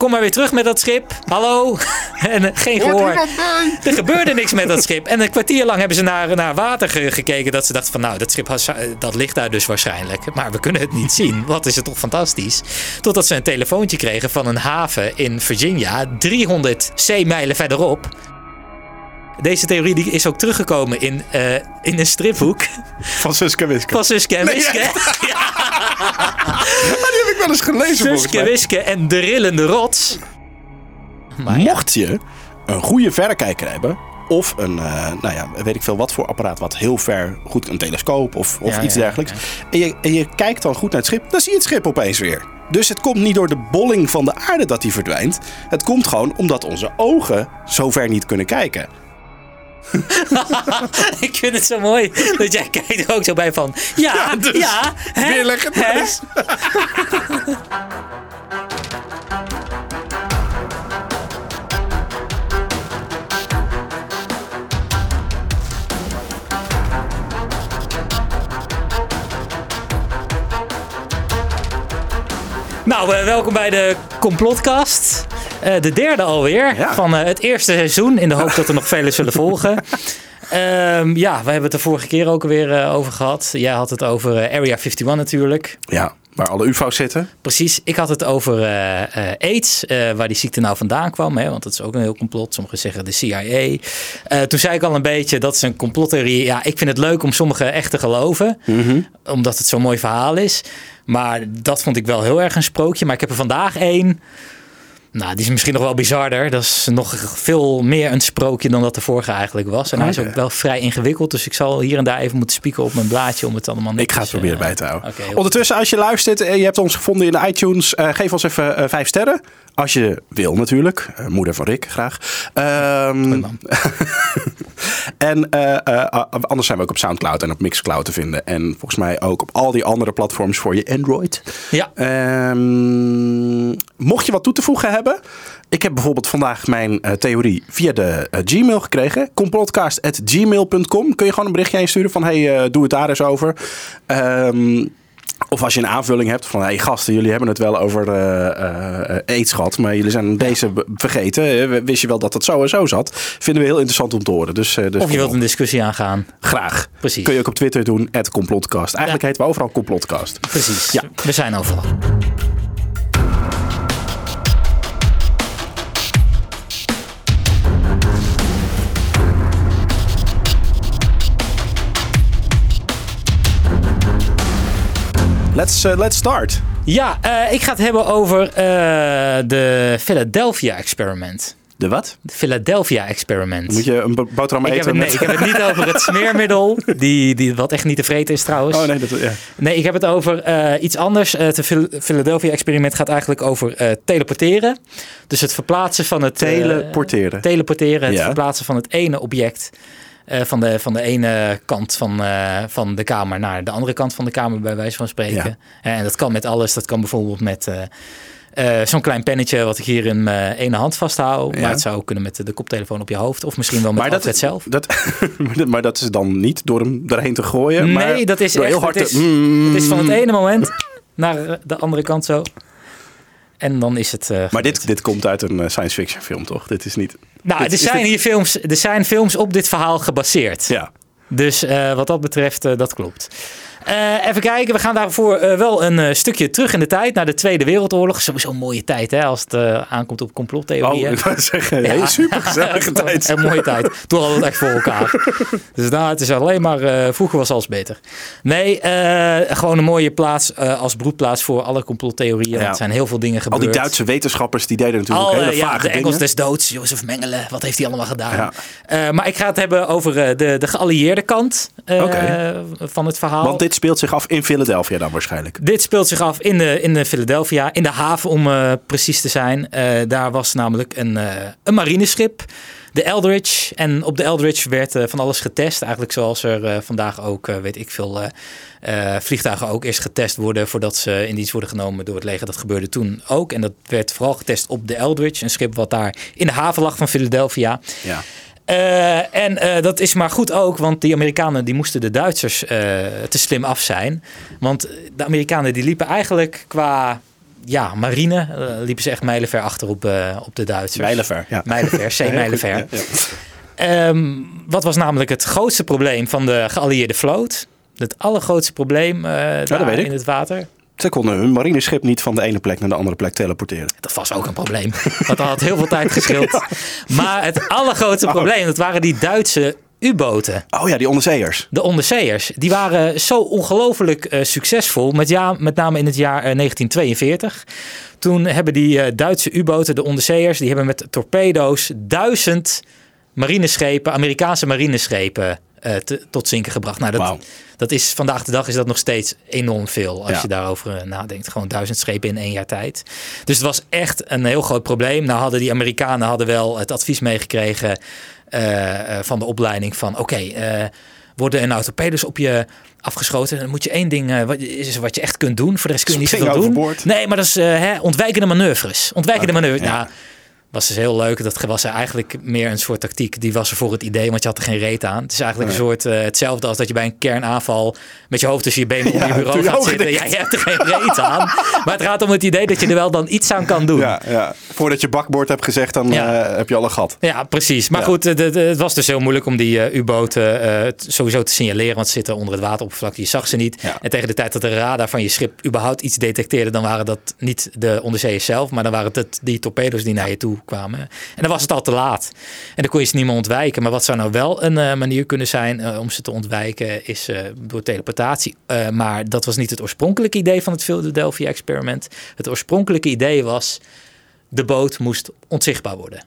kom maar weer terug met dat schip. Hallo? en eh, geen gehoor. Er gebeurde niks met dat schip. En een kwartier lang hebben ze naar, naar water ge- gekeken. Dat ze dachten van nou, dat schip has- dat ligt daar dus waarschijnlijk. Maar we kunnen het niet zien. Wat is het toch fantastisch. Totdat ze een telefoontje kregen van een haven in Virginia. 300 zeemijlen verderop. Deze theorie die is ook teruggekomen in, eh, in een stripboek Van Suske Wiske. van Suske en Wiske. Die heb ik wel eens gelezen volgens Suske. Wiske en de rillende rots. Maar ja, Mocht je een goede verrekijker hebben... Of een, eh, nou ja, weet ik veel wat voor apparaat wat heel ver, goed, een telescoop of, of Ja, iets ja, dergelijks. En, je, en je kijkt dan goed naar het schip, dan zie je het schip opeens weer. Dus het komt niet door de bolling van de aarde dat die verdwijnt. Het komt gewoon omdat onze ogen zo ver niet kunnen kijken. ik vind het zo mooi dat jij kijkt er ook zo bij van. Ja, ja, dus, hè, Weer hè? eens. Nou, eh, welkom bij de Complotcast. Eh, de derde alweer Ja. van eh, het eerste seizoen. In de hoop dat er nog vele zullen volgen. Ehm, ja, we hebben het de vorige keer ook alweer eh, over gehad. Jij had het over Area 51 natuurlijk. Ja, waar alle ufo's zitten. Precies, ik had het over AIDS, waar die ziekte nou vandaan kwam. Hè, want dat is ook een heel complot. Sommigen zeggen de CIA. Toen zei ik al een beetje, dat is een complottheorie. Ja, ik vind het leuk om sommige echt te geloven. Omdat het zo'n mooi verhaal is. Maar dat vond ik wel heel erg een sprookje. Maar ik heb er vandaag één. Nou, die is misschien nog wel bizarder. Dat is nog veel meer een sprookje dan dat de vorige eigenlijk was. En hij is Oké. ook wel vrij ingewikkeld. Dus ik zal hier en daar even moeten spieken op mijn blaadje om het allemaal Ik ga het netjes, proberen eh, bij te houden. Ondertussen, als je luistert en je hebt ons gevonden in de iTunes, eh, geef ons even eh, vijf sterren. Als je wil natuurlijk. Eh, moeder van Rick, graag. Ehm, en eh, eh, anders zijn we ook op Soundcloud en op Mixcloud te vinden. En volgens mij ook op al die andere platforms voor je Android. Ja, Ehm, mocht je wat toe te voegen hebben. Ik heb bijvoorbeeld vandaag mijn eh, theorie via de eh, Gmail gekregen. complotcast.gmail.com. Kun je gewoon een berichtje insturen van... hey, eh, doe het daar eens over. Ehm, of als je een aanvulling hebt van... hey gasten, jullie hebben het wel over eh, aids gehad... maar jullie zijn deze vergeten. Wist je wel dat het zo en zo zat? Vinden we heel interessant om te horen. Dus, dus of je wilt een discussie aangaan. Graag. Precies. Kun je ook op Twitter doen, complotcast. Eigenlijk Ja. heten we overal complotcast. Precies. Ja. We zijn overal. Let's, eh, let's start. Ja, eh, ik ga het hebben over eh, de Philadelphia Experiment. De wat? De Philadelphia Experiment. Moet je een bo- boterham ik, heb eten? het, nee, ik heb het niet over het smeermiddel, die, die, wat echt niet te vreten is trouwens. Oh nee, dat, ja. Nee, ik heb het over iets anders. Het Phil- Philadelphia-experiment gaat eigenlijk over teleporteren. Dus het verplaatsen van het... Teleporteren. teleporteren, het Ja. verplaatsen van het ene object... eh, van, de, van de ene kant van, eh, van de kamer naar de andere kant van de kamer, bij wijze van spreken. Eh, En dat kan met alles. Dat kan bijvoorbeeld met zo'n klein pennetje wat ik hier in mijn ene hand vasthoud. Ja. Maar het zou ook kunnen met de, de koptelefoon op je hoofd. Of misschien wel met Maar dat, Alfred zelf. Dat, maar dat is dan niet door hem erheen te gooien. maar Nee, dat is echt... heel hard het, is, Mm. het is van het ene moment naar de andere kant zo. En dan is het... Maar dit, dit komt uit een science fiction film, toch? Dit is niet... nou, dit- er zijn dit- hier films, er zijn films op dit verhaal gebaseerd. Ja. Dus eh, wat dat betreft, eh, dat klopt. Eh, even kijken, we gaan daarvoor eh, wel een eh, stukje terug in de tijd, naar de Tweede Wereldoorlog. Sowieso een mooie tijd, hè, als het aankomt op Oh, complottheorieën. ik wou zeggen, Ja. super gezellige tijd. Een mooie tijd. Toen hadden we het echt voor elkaar. Dus nou, het is alleen maar... vroeger was alles beter. Nee, gewoon een mooie plaats als broedplaats voor alle complottheorieën. Ja. Er zijn heel veel dingen Al gebeurd. die Duitse wetenschappers die deden natuurlijk Al, hele ja, vage de dingen. Engels des doods, Jozef Mengele, wat heeft hij allemaal gedaan? Ja. Maar ik ga het hebben over de, de geallieerde kant van het verhaal. Want dit speelt zich af in Philadelphia dan waarschijnlijk. Dit speelt zich af in de, in de Philadelphia, in de haven om eh, precies te zijn. Eh, daar was namelijk een, eh, een marineschip, de Eldridge. En op de Eldridge werd van alles getest. Eigenlijk zoals er vandaag ook, weet ik veel, vliegtuigen ook eerst getest worden voordat ze in dienst worden genomen door het leger. Dat gebeurde toen ook. En dat werd vooral getest op de Eldridge, een schip wat daar in de haven lag van Philadelphia. Ja. Eh, en eh, dat is maar goed ook, want die Amerikanen die moesten de Duitsers eh, te slim af zijn. Want de Amerikanen die liepen eigenlijk qua ja, marine liepen ze echt mijlenver achter op, op de Duitsers. Mijlenver, ja. Mijlenver, C-mijlenver. Ja, ja. Ehm, wat was namelijk het grootste probleem van de geallieerde vloot? Het allergrootste probleem daar in het water? Ze konden hun marineschip niet van de ene plek naar de andere plek teleporteren. Dat was ook een probleem. Want dat had heel veel tijd geschild. Maar het allergrootste Oh. probleem, dat waren die Duitse U-boten. Oh ja, die onderzeeërs. De onderzeeërs. Die waren zo ongelooflijk eh, succesvol. Met, ja, met name in het jaar eh, 1942. Toen hebben die eh, Duitse U-boten, de onderzeeërs, die hebben met torpedo's duizend marineschepen, Amerikaanse marineschepen, eh, te- tot zinken gebracht. Nou, dat, dat is vandaag de dag is dat nog steeds enorm veel als Ja. je daarover eh, nadenkt. Gewoon duizend schepen in één jaar tijd. Dus het was echt een heel groot probleem. Nou hadden die Amerikanen hadden wel het advies meegekregen eh, van de opleiding van oké, worden er nou torpedo's op je afgeschoten, dan moet je één ding uh, wat, is wat je echt kunt doen. Voor de rest kun je niet zoveel doen. Nee, maar dat is uh, hè, ontwijkende manoeuvres. Ontwijkende Oké, manoeuvres. ja. Nou, was dus heel leuk. Dat was eigenlijk meer een soort tactiek. Die was er voor het idee, want je had er geen reet aan. Het is eigenlijk Nee. een soort uh, hetzelfde als dat je bij een kernaanval met je hoofd tussen je benen Ja, op je bureau gaat zitten. Ja, je hebt er geen reet aan. Maar het gaat om het idee dat je er wel dan iets aan kan doen. Ja, ja. Voordat je bakboord hebt gezegd, dan eh, heb je al een gat. Ja, precies. Maar goed, het, was dus heel moeilijk om die eh, U-boten eh, sowieso te signaleren. Want ze zitten onder het wateroppervlakte. Je zag ze niet. En tegen de tijd dat de radar van je schip überhaupt iets detecteerde, dan waren dat niet de onderzeeërs zelf, maar dan waren het die torpedo's die naar je toe kwamen. En dan was het al te laat. En dan kon je ze niet meer ontwijken. Maar wat zou nou wel een eh, manier kunnen zijn eh, om ze te ontwijken, is eh, door teleportatie. Maar dat was niet het oorspronkelijke idee van het Philadelphia-experiment. Het oorspronkelijke idee was, de boot moest onzichtbaar worden.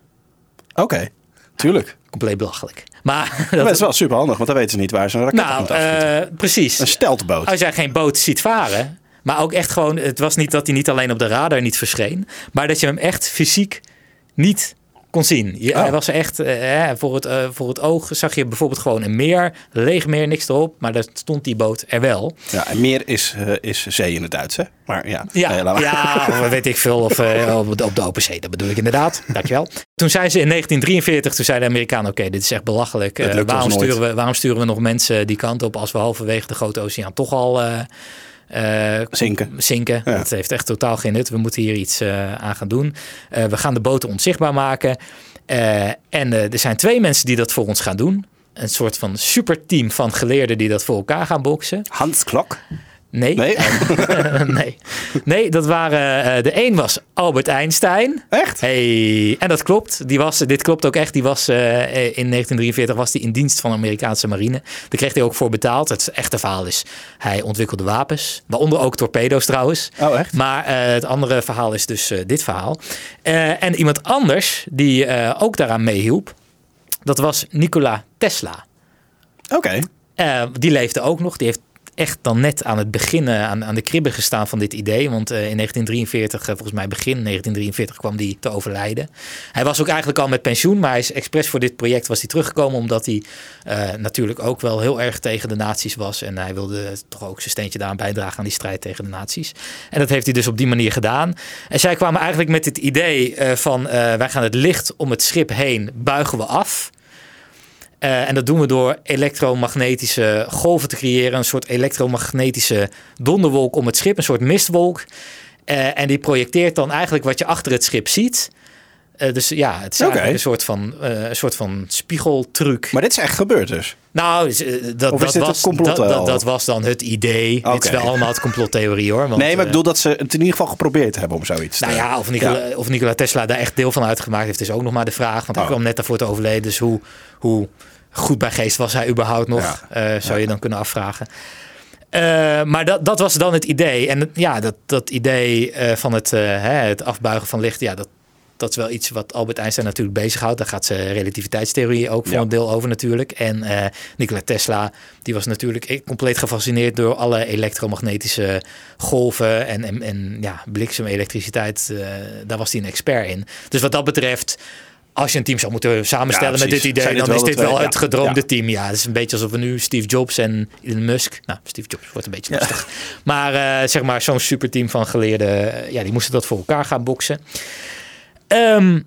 Oké, tuurlijk. Compleet belachelijk. Maar Dat is wel super handig, want dan weten ze niet waar ze een raket nou, precies. Een steltboot. Als jij geen boot ziet varen, maar ook echt gewoon, het was niet dat hij niet alleen op de radar niet verscheen, maar dat je hem echt fysiek niet kon zien. Je, Oh. Hij was echt, eh, hè, voor, het, eh, voor het oog zag je bijvoorbeeld gewoon een meer, leeg meer, niks erop, maar daar stond die boot er wel. Ja, en meer is, eh, is zee in het Duits, hè? Maar ja, Ja, nee, laat maar. ja of weet ik veel. Of eh, op, de- op de open zee, dat bedoel ik inderdaad. Dankjewel. Toen zijn ze in 1943, toen zeiden de Amerikanen, oké, dit is echt belachelijk. Eh, waarom, sturen we, waarom sturen we nog mensen die kant op als we halverwege de Grote Oceaan toch al eh, Zinken. zinken? Ja. Dat heeft echt totaal geen nut. We moeten hier iets eh, aan gaan doen. Eh, we gaan de boten onzichtbaar maken. En er zijn twee mensen die dat voor ons gaan doen. Een soort van superteam van geleerden die dat voor elkaar gaan boksen. Hans Klok? Nee. Nee? Oh, nee. nee, dat waren. eh, de een was Albert Einstein. echt? Hey, en dat klopt. Die was, dit klopt ook echt. Die was eh, in 1943 was die in dienst van de Amerikaanse marine. Daar kreeg hij ook voor betaald. Het echte verhaal is, hij ontwikkelde wapens. Waaronder ook torpedo's trouwens. Oh, echt? Maar eh, het andere verhaal is dus eh, dit verhaal. Eh, en iemand anders die eh, ook daaraan meehielp. Dat was Nikola Tesla. Oké. Eh, die leefde ook nog. Die heeft echt dan net aan het begin eh, aan, aan de kribben gestaan van dit idee. Want eh, in 1943, eh, volgens mij begin 1943, kwam die te overlijden. Hij was ook eigenlijk al met pensioen, maar hij is expres voor dit project was hij teruggekomen. Omdat hij eh, natuurlijk ook wel heel erg tegen de nazi's was. En hij wilde toch ook zijn steentje daaraan bijdragen aan die strijd tegen de nazi's. En dat heeft hij dus op die manier gedaan. En zij kwamen eigenlijk met het idee van wij gaan het licht om het schip heen buigen we af. Eh, en dat doen we door elektromagnetische golven te creëren. Een soort elektromagnetische donderwolk om het schip. Een soort mistwolk. Eh, en die projecteert dan eigenlijk wat je achter het schip ziet. Eh, dus ja, het is eigenlijk een soort van, een soort van spiegeltruc. Maar dit is echt gebeurd dus? Nou, dat, dat, dit was, dat, dat, wel? dat was dan het idee. Dit Oké. is wel allemaal het complottheorie hoor. Want, nee, maar ik bedoel dat ze het in ieder geval geprobeerd hebben om zoiets nou te... ja, of Nikola, of Nikola Tesla daar echt deel van uitgemaakt heeft, is ook nog maar de vraag. Want hij Oh. kwam net daarvoor te overleden. Dus hoe, hoe goed bij geest was hij überhaupt nog? Ja. eh, zou je dan kunnen afvragen. Eh, maar dat, dat was dan het idee. En ja, dat, dat idee eh, van het, hè, het afbuigen van licht, ja, dat, dat is wel iets wat Albert Einstein natuurlijk bezighoudt. Daar gaat zijn relativiteitstheorie ook voor Ja. een deel over natuurlijk. En eh, Nikola Tesla, die was natuurlijk e- compleet gefascineerd door alle elektromagnetische golven en, en, en ja, bliksem, elektriciteit. eh, daar was hij een expert in. Dus wat dat betreft, als je een team zou moeten samenstellen Ja, met dit idee, dan is dit wel het gedroomde Ja. team. Ja, het is een beetje alsof we nu Steve Jobs en Elon Musk. Nou, Steve Jobs wordt een beetje Ja. lastig. Maar eh, zeg maar, zo'n superteam van geleerden, eh, ja, die moesten dat voor elkaar gaan boksen. Ehm,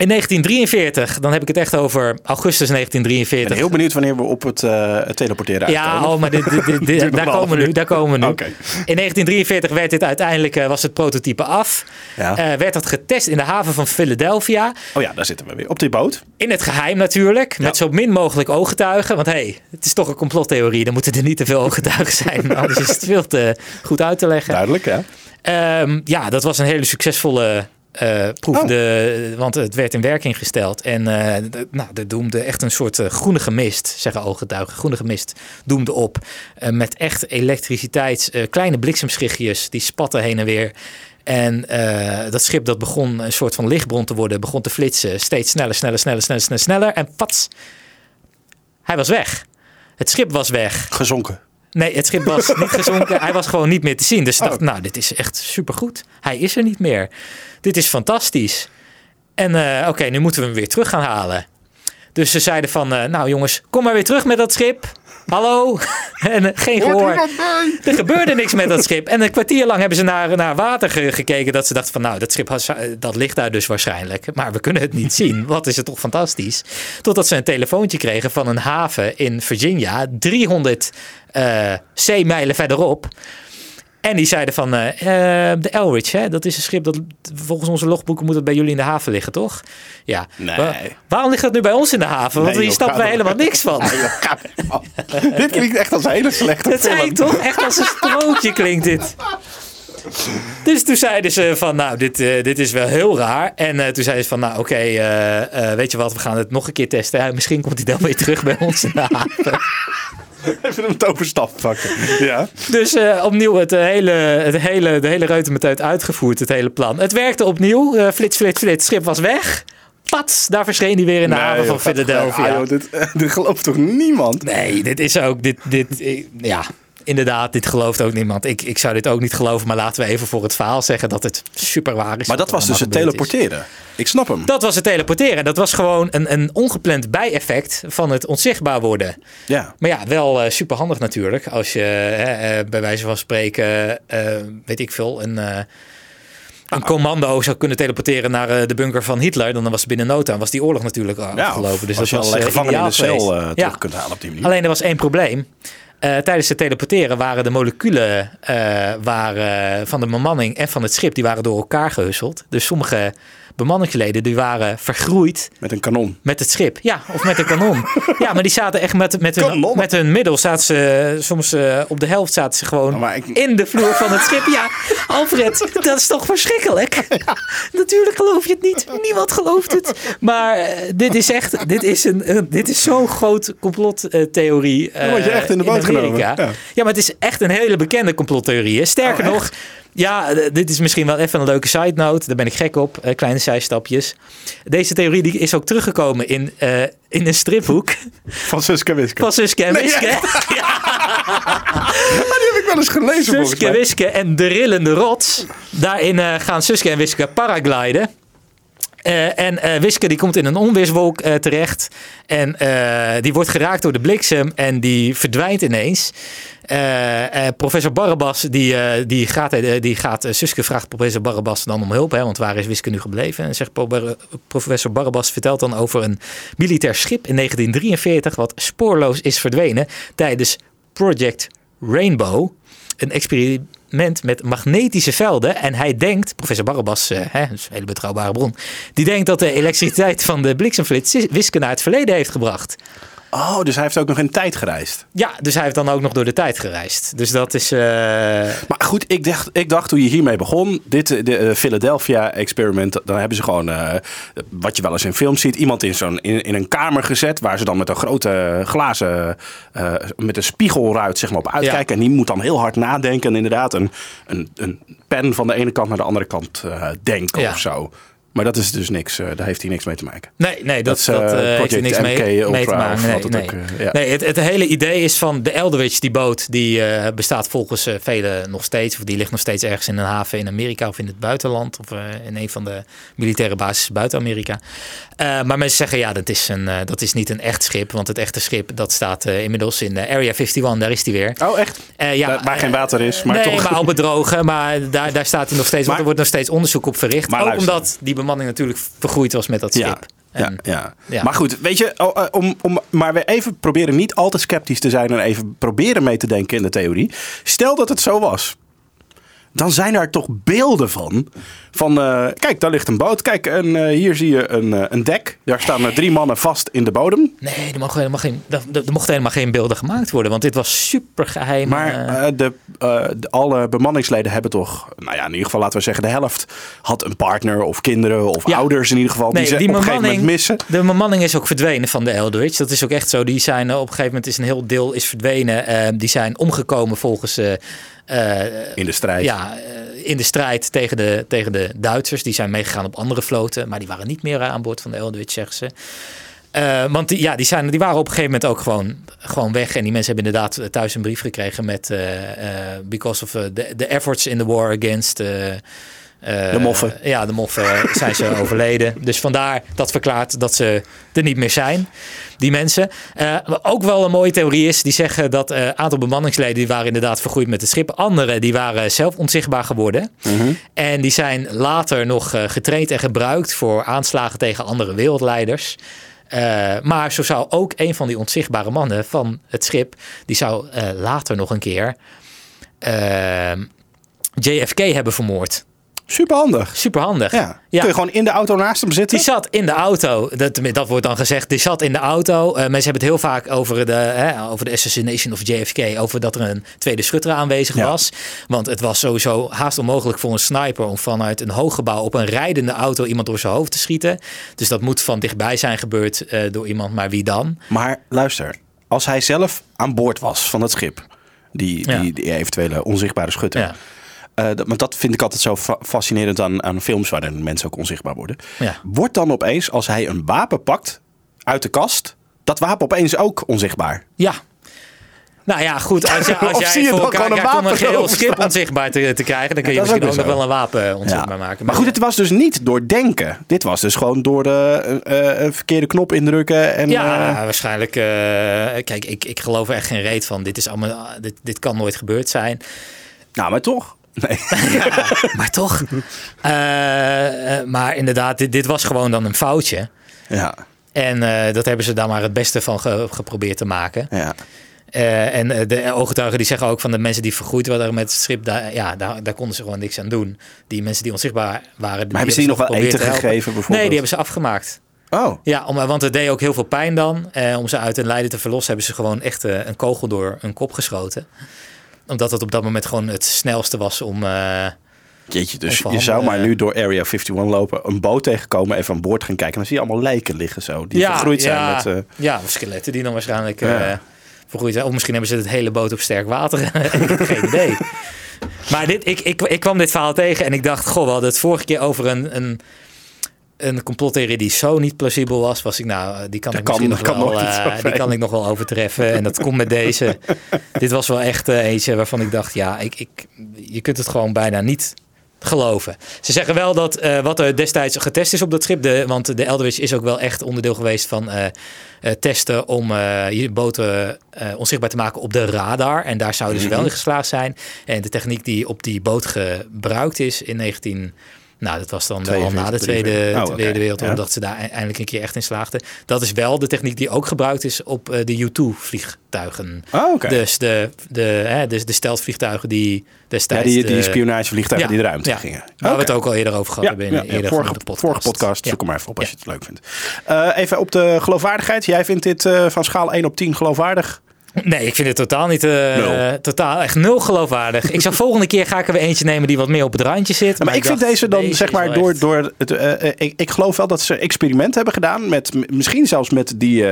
In 1943, dan heb ik het echt over augustus Ik 1943. ben heel benieuwd wanneer we op het, eh, het teleporteren Ja, uitkomen. oh, maar dit, dit, daar komen we nu. Daar komen we nu. In 1943 werd dit uiteindelijk, eh, was het prototype af. Ja. Eh, werd dat getest in de haven van Philadelphia. Oh ja, daar zitten we weer. Op die boot. In het geheim natuurlijk. Met zo min mogelijk ooggetuigen. Want hé, hey, het is toch een complottheorie. Dan moeten er niet te veel ooggetuigen zijn. Anders is het veel te goed uit te leggen. Duidelijk, ja. Ehm, ja, dat was een hele succesvolle eh, proef. Oh. Want het werd in werking gesteld. En d- nou, dat doemde echt een soort eh, groenige mist, zeggen ooggetuigen. Groenige mist doemde op. met echt elektriciteits, kleine bliksemschichtjes die spatten heen en weer. En dat schip dat begon een soort van lichtbron te worden, begon te flitsen. Steeds sneller, sneller, sneller, sneller, sneller, sneller. En pats, hij was weg. Het schip was weg. Gezonken. Nee, het schip was niet gezonken. Hij was gewoon niet meer te zien. Dus ze Oh. dachten, nou, dit is echt supergoed. Hij is er niet meer. Dit is fantastisch. En eh, oké, nu moeten we hem weer terug gaan halen. Dus ze zeiden van, eh, nou jongens, kom maar weer terug met dat schip. Hallo? en eh, geen gehoor. Er gebeurde niks met dat schip. En een kwartier lang hebben ze naar, naar water ge- gekeken. Dat ze dachten van, nou, dat schip has- dat ligt daar dus waarschijnlijk. Maar we kunnen het niet zien. Wat is het toch fantastisch. Totdat ze een telefoontje kregen van een haven in Virginia. 300 eh, zeemijlen verderop. En die zeiden van, eh, eh, de Elridge, hè, dat is een schip dat volgens onze logboeken moet het bij jullie in de haven liggen, toch? Ja. Nee. Wa- waarom ligt dat nu bij ons in de haven? Want Nee, hier snappen door. helemaal niks van. Joh. Dit klinkt echt als een hele slechte Dat film. ik toch? Echt als een sprookje klinkt dit. Dus toen zeiden ze van, nou, dit, eh, dit is wel heel raar. En toen zeiden ze van, nou, oké, weet je wat, we gaan het nog een keer testen. Misschien komt hij dan weer terug bij ons in de haven. Even een toverstaf pakken. Ja. Dus eh, opnieuw het, eh, hele, het hele, de hele reutemeteut uitgevoerd, het hele plan. Het werkte opnieuw. Eh, flits, flits, flits. Schip was weg. Pats, daar verscheen hij weer in de Nee, haven van Philadelphia. Ah, joh, dit, dit gelooft toch niemand? Nee, dit is ook. Dit, dit, ja, inderdaad, dit gelooft ook niemand. Ik, ik zou dit ook niet geloven, maar laten we even voor het verhaal zeggen dat het super waar is. Maar dat was dus het is. teleporteren. Ik snap hem. Dat was het teleporteren. Dat was gewoon een, een ongepland bijeffect van het onzichtbaar worden. Ja. Maar ja, wel uh, super handig natuurlijk. Als je uh, uh, bij wijze van spreken, uh, weet ik veel, een, een commando zou kunnen teleporteren naar de bunker van Hitler. Dan was binnen no time was die oorlog natuurlijk ja, afgelopen. Dus als dat je was al in de cel uh, ja. terug kunt halen op die manier. Alleen er was één probleem. Uh, tijdens het teleporteren waren de moleculen uh, waren, van de bemanning en van het schip die waren door elkaar gehusseld. Dus sommige bemanningsleden die waren vergroeid. Met een kanon. Met het schip, ja, of met een kanon. ja, maar die zaten echt met, met, hun, met hun middel. Zaten ze, soms uh, op de helft zaten ze gewoon ik... in de vloer van het schip. Ja, Alfred, dat is toch verschrikkelijk? Ja. Natuurlijk geloof je het niet. Niemand gelooft het. Maar uh, dit is echt, dit is, een, uh, dit is zo'n groot complottheorie. Word je echt in de boot genomen. Ja. ja, maar het is echt een hele bekende complottheorie. Hè? Sterker oh, nog, ja, dit is misschien wel even een leuke side note. Daar ben ik gek op. Uh, kleine zijstapjes. Deze theorie die is ook teruggekomen in, uh, in een stripboek. Van Suske Wiske. Van Suske en Wiske. Nee, ja. die heb ik wel eens gelezen. Suske, Wiske en de rillende rots. Daarin uh, gaan Suske en Wiske paragliden. Uh, en uh, Wiske die komt in een onweerswolk uh, terecht. En die wordt geraakt door de bliksem en die verdwijnt ineens. Professor Barabbas, die, die gaat, die gaat Suske vraagt professor Barabbas dan om hulp. Hè, want waar is Wiske nu gebleven? En zegt professor Barabbas vertelt dan over een militair schip in 1943... wat spoorloos is verdwenen tijdens Project Rainbow. Een experiment met magnetische velden. En hij denkt, professor Barabbas, hè, een hele betrouwbare bron, die denkt dat de elektriciteit van de bliksemflits Wiske naar het verleden heeft gebracht. Oh, dus hij heeft ook nog in tijd gereisd. Ja, dus hij heeft dan ook nog door de tijd gereisd. Dus dat is. Uh... Maar goed, ik dacht, ik dacht toen je hiermee begon, dit de uh, Philadelphia experiment, dan hebben ze gewoon uh, wat je wel eens in films ziet, iemand in zo'n in, in, een kamer gezet waar ze dan met een grote glazen, met een spiegelruit zeg maar op uitkijken. Ja. En die moet dan heel hard nadenken en inderdaad een, een, een pen van de ene kant naar de andere kant denken ja. of zo. Maar dat is dus niks, uh, daar heeft hij niks mee te maken. Nee, nee dat, dat, dat uh, heeft er niks MK mee, Ultra mee te maken. Nee, het, nee. ook, uh, ja. nee het, het, hele idee is van de Eldridge, die boot, die bestaat volgens velen nog steeds. Of die ligt nog steeds ergens in een haven in Amerika of in het buitenland. Of in een van de militaire bases buiten Amerika. maar mensen zeggen, ja, dat is, een, dat is niet een echt schip. Want het echte schip, dat staat inmiddels in Area 51. Daar is die weer. Oh, echt? ja, daar, waar geen water is, maar nee, toch. maar op het droge. Maar daar, daar staat hij nog steeds, maar, want er wordt nog steeds onderzoek op verricht. Maar ook luister. omdat die bemanning natuurlijk vergroeid was met dat Ja. schip. Ja, En- ja. ja. Maar goed, weet je, oh, eh, om, om maar weer even proberen niet al te sceptisch te zijn en even proberen mee te denken in de theorie. Stel dat het zo was. Dan zijn er toch beelden van. Van, eh, kijk, daar ligt een boot. Kijk, en, eh, hier zie je een, eh, een dek. Daar staan er drie mannen vast in de bodem. Nee, er, helemaal geen, er, er mochten helemaal geen beelden gemaakt worden. Want dit was super geheim. Maar de, de- alle bemanningsleden hebben toch, nou ja, in ieder geval laten we zeggen, de helft had een partner of kinderen of Ja. ouders in ieder geval. die ze op een gegeven moment missen. De bemanning is ook verdwenen van de Eldridge. Dat is ook echt zo. Die zijn op een gegeven moment is een heel deel is verdwenen. Die zijn omgekomen volgens In de strijd. ja, eh, in de strijd tegen de, tegen de Duitsers. Die zijn meegegaan op andere vloten. Maar die waren niet meer eh, aan boord van de Eldridge, zeggen ze. Eh, want die, ja, die, zijn, die waren op een gegeven moment ook gewoon, gewoon weg. En die mensen hebben inderdaad eh, thuis een brief gekregen met... eh, eh, because of eh, the, the efforts in the war against... eh, eh, De moffen. Ja, de moffen zijn ze overleden. Dus vandaar dat verklaart dat ze er niet meer zijn, die mensen. Eh, wat ook wel een mooie theorie is, die zeggen dat een aantal bemanningsleden... die waren inderdaad vergroeid met het schip. Anderen die waren zelf onzichtbaar geworden. En die zijn later nog eh, getraind en gebruikt voor aanslagen tegen andere wereldleiders. Eh, maar zo zou ook een van die onzichtbare mannen van het schip, die zou eh, later nog een keer eh, JFK hebben vermoord. Super handig. Super handig. Ja. Ja. Kun je gewoon in de auto naast hem zitten? Die zat in de auto, dat, dat wordt dan gezegd, die zat in de auto. Eh, mensen hebben het heel vaak over de, hè, over de assassination of JFK, over dat er een tweede schutter aanwezig Ja. was. Want het was sowieso haast onmogelijk voor een sniper om vanuit een hoog gebouw op een rijdende auto iemand door zijn hoofd te schieten. Dus dat moet van dichtbij zijn gebeurd eh, door iemand, maar wie dan? Maar luister, als hij zelf aan boord was van het schip, die, Ja. die, die eventuele onzichtbare schutter. Eh, dat, want dat vind ik altijd zo fa- fascinerend aan, aan films waarin mensen ook onzichtbaar worden. Ja. Wordt dan opeens, als hij een wapen pakt uit de kast, dat wapen opeens ook onzichtbaar? Ja. Nou ja, goed. Als, je, als jij zie je voor elkaar krijgt om een erover schip onzichtbaar te, te krijgen, dan kun je misschien ook ook nog wel een wapen onzichtbaar maken. Maar goed, het was dus niet door denken. Dit was dus gewoon door de eh, eh, verkeerde knop indrukken. En, Ja, eh, waarschijnlijk. eh, kijk, ik, ik geloof er echt geen reet van. Dit, is allemaal, dit, dit kan nooit gebeurd zijn. nou, maar toch. Nee. Maar toch. Eh, eh, maar inderdaad, dit, dit was gewoon dan een foutje. ja, En eh, dat hebben ze daar maar het beste van ge- geprobeerd te maken. ja. En de ooggetuigen die zeggen ook van de mensen die vergroeid waren met het schip, daar, ja, daar, daar konden ze gewoon niks aan doen. Die mensen die onzichtbaar waren. Maar hebben ze die nog wel eten gegeven bijvoorbeeld? Nee, die hebben ze afgemaakt. Oh, Ja, om, want het deed ook heel veel pijn dan. Eh, om ze uit een lijden te verlossen hebben ze gewoon echt eh, een kogel door hun kop geschoten. Omdat het op dat moment gewoon het snelste was om... eh, Jeetje, dus je zou maar nu door Area 51 lopen, een boot tegenkomen, even aan boord gaan kijken. En dan zie je allemaal lijken liggen zo. Die vergroeid zijn ja, met... eh, ja, skeletten die dan waarschijnlijk Ja. eh, vergroeid zijn. Of misschien hebben ze het hele boot op sterk water. ik heb geen idee. Maar dit, ik, ik, ik kwam dit verhaal tegen en ik dacht, goh, we hadden het vorige keer over een, een, een complottheorie die zo niet plausibel was. Was ik nou, eh, die kan Dat ik kan- misschien nog kan wel, eh, die kan ik nog wel overtreffen. En dat komt met deze. dit was wel echt eh, eentje waarvan ik dacht, ja, ik, ik, je kunt het gewoon bijna niet geloven. Ze zeggen wel dat wat er destijds getest is op dat schip, de, want de Eldridge is ook wel echt onderdeel geweest van testen om je boten onzichtbaar te maken op de radar. En daar zouden ze wel in geslaagd zijn. En de techniek die op die boot gebruikt is in 19... Nou, dat was dan wel na de 42, Tweede, 43. Oh, tweede Wereldoorlog Ja. dat ze daar e- eindelijk een keer echt in slaagden. Dat is wel de techniek die ook gebruikt is op eh, de U-2-vliegtuigen. Oh, oké. Dus de, de, hè, dus de steltvliegtuigen die Ja, destijds... die, die de- spionagevliegtuigen Ja, die de ruimte gingen. Waar we het ook al eerder over gehad hebben in eerder vorige, podcast. vorige podcast, zoek hem maar even op als je het leuk vindt. Eh, even op de geloofwaardigheid. Jij vindt dit eh, van schaal 1 op 10 geloofwaardig? Nee, ik vind het totaal niet. eh, Nul. totaal echt nul geloofwaardig. ik zou volgende keer ga ik er weer eentje nemen die wat meer op het randje zit. Maar, ik vind dacht, deze dan, zeg maar, door, echt- door het, eh, eh, ik, ik geloof wel dat ze experimenten hebben gedaan met, misschien zelfs met die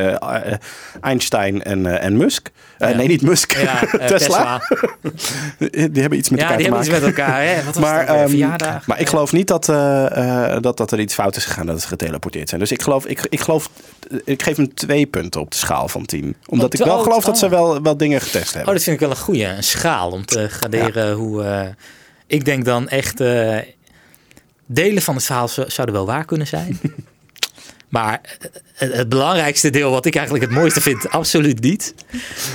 Einstein en, en Musk. Eh, Ja. Nee, niet Musk. Ja, Tesla. Die hebben iets met Ja, elkaar die te hebben iets maken. met elkaar. Hè? Wat was Maar, ehm, verjaardag? maar ik geloof niet dat, eh, eh, dat, dat er iets fout is gegaan, dat ze geteleporteerd zijn. Dus ik geloof, ik, ik geloof, ik geef hem twee punten op de schaal van 10. Omdat Oh, ik wel oh, geloof dat ze oh. wel, wel dingen getest Oh, hebben. dat vind ik wel een goeie. Een schaal om te graderen hoe... eh, ik denk dan echt... eh, delen van het verhaal zo- zouden wel waar kunnen zijn. maar het, het belangrijkste deel, wat ik eigenlijk het mooiste vind, absoluut niet.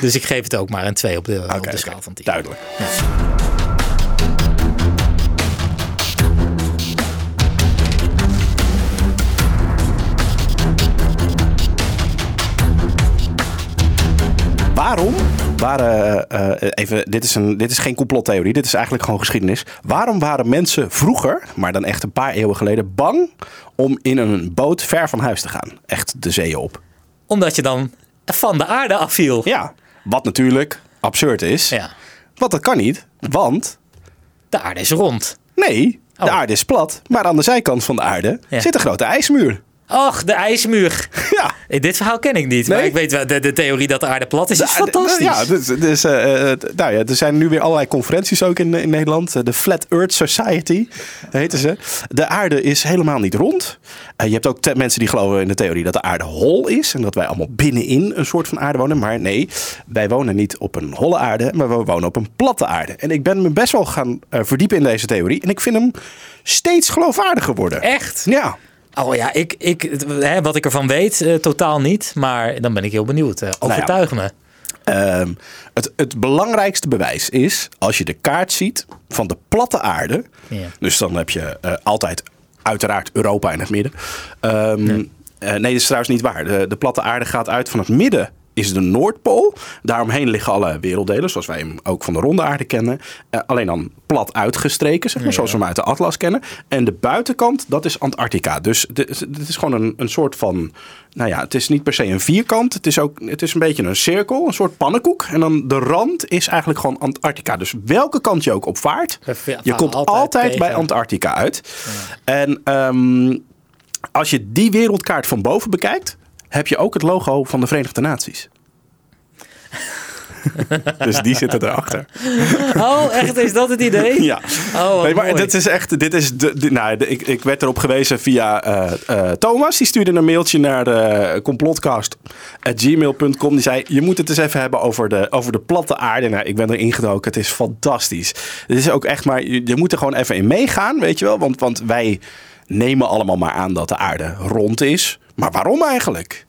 Dus ik geef het ook maar een 2 op de, op de schaal van 10. Duidelijk. Waarom waren, eh, even, dit is, een, dit is geen complottheorie, dit is eigenlijk gewoon geschiedenis. Waarom waren mensen vroeger, maar dan echt een paar eeuwen geleden, bang om in een boot ver van huis te gaan? Echt de zee op. Omdat je dan van de aarde afviel. Ja, wat natuurlijk absurd is. Ja. Want dat kan niet, want De aarde is rond. nee, de Oh. aarde is plat. Maar aan de zijkant van de aarde Ja. zit een grote ijsmuur. Och, de ijsmuur. Ja. Dit verhaal ken ik niet. Maar ik weet wel, de, de theorie dat de aarde plat is, is De fantastisch. Ja, dus, dus, eh, eh, nou ja, er zijn nu weer allerlei conferenties ook in, in Nederland. Eh, De Flat Earth Society heten ze. De aarde is helemaal niet rond. Je hebt ook te- mensen die geloven in de theorie dat de aarde hol is. En dat wij allemaal binnenin een soort van aarde wonen. Maar nee, wij wonen niet op een holle aarde, maar we wonen op een platte aarde. En ik ben me best wel gaan verdiepen in deze theorie. En ik vind hem steeds geloofwaardiger worden. Echt? Ja. Oh ja, ik, ik, hè, wat ik ervan weet, eh, totaal niet. Maar dan ben ik heel benieuwd. Eh, Nou ja. overtuig me. Ehm, het, het belangrijkste bewijs is als je de kaart ziet van de platte aarde. Ja. Dus dan heb je eh, altijd uiteraard Europa in het midden. Ehm, eh, nee, dat is trouwens niet waar. De, de platte aarde gaat uit van het midden. Is de Noordpool. Daaromheen liggen alle werelddelen, zoals wij hem ook van de ronde aarde kennen. Eh, alleen dan plat uitgestreken, zeg maar, zoals we hem uit de atlas kennen. En de buitenkant, dat is Antarctica. Dus het is gewoon een, een soort van. Nou ja, het is niet per se een vierkant. Het is ook het is een beetje een cirkel, een soort pannenkoek. En dan de rand is eigenlijk gewoon Antarctica. Dus welke kant je ook op vaart, je komt altijd bij Antarctica uit. En ehm, als je die wereldkaart van boven bekijkt, heb je ook het logo van de Verenigde Naties. dus die zitten erachter. Oh, echt? Is dat het idee? Ja. Oh, nee, maar mooi. dit is echt, dit is de, de- nou, de- ik, ik werd erop gewezen via eh, eh, Thomas. Die stuurde een mailtje naar de complotcast.gmail.com. Die zei, je moet het eens even hebben over de, over de platte aarde. Nou, ik ben er ingedoken. Het is fantastisch. Het is ook echt maar, je, je moet er gewoon even in meegaan, weet je wel. Want, want wij nemen allemaal maar aan dat de aarde rond is. Maar waarom eigenlijk?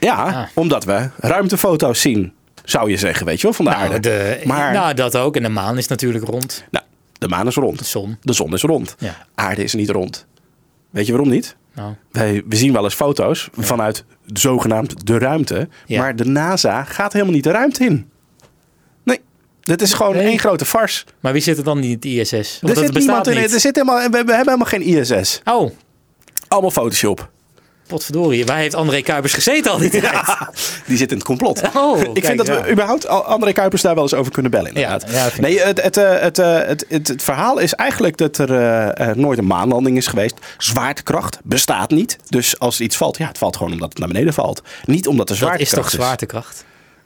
Ja, Ah. omdat we ruimtefoto's zien, zou je zeggen, weet je wel, van de Nou, aarde. de, maar nou, dat ook. En de maan is natuurlijk rond. nou, de maan is rond. De zon. De zon is rond. Ja. Aarde is niet rond. Weet je waarom niet? Nou, Wij, we zien wel eens foto's vanuit zogenaamd de ruimte. Ja. Maar de NASA gaat helemaal niet de ruimte in. Nee, dit is gewoon Nee. één grote farce. maar wie zit er dan in het ISS? Er dat zit bestaat niemand in. niet. Er zit helemaal, we, we hebben helemaal geen ISS. Oh, Allemaal Photoshop. Potverdorie. Waar heeft André Kuipers gezeten al die tijd? Ja, die zit in het complot. Oh, ik kijk, vind dat ja. we überhaupt André Kuipers daar wel eens over kunnen bellen. Inderdaad. Ja, nee, het, het, eh, het, eh, het, het, het verhaal is eigenlijk dat er eh, nooit een maanlanding is geweest. Zwaartekracht bestaat niet. Dus als iets valt, ja, het valt gewoon omdat het naar beneden valt. Niet omdat er Dat is zwaartekracht toch zwaartekracht?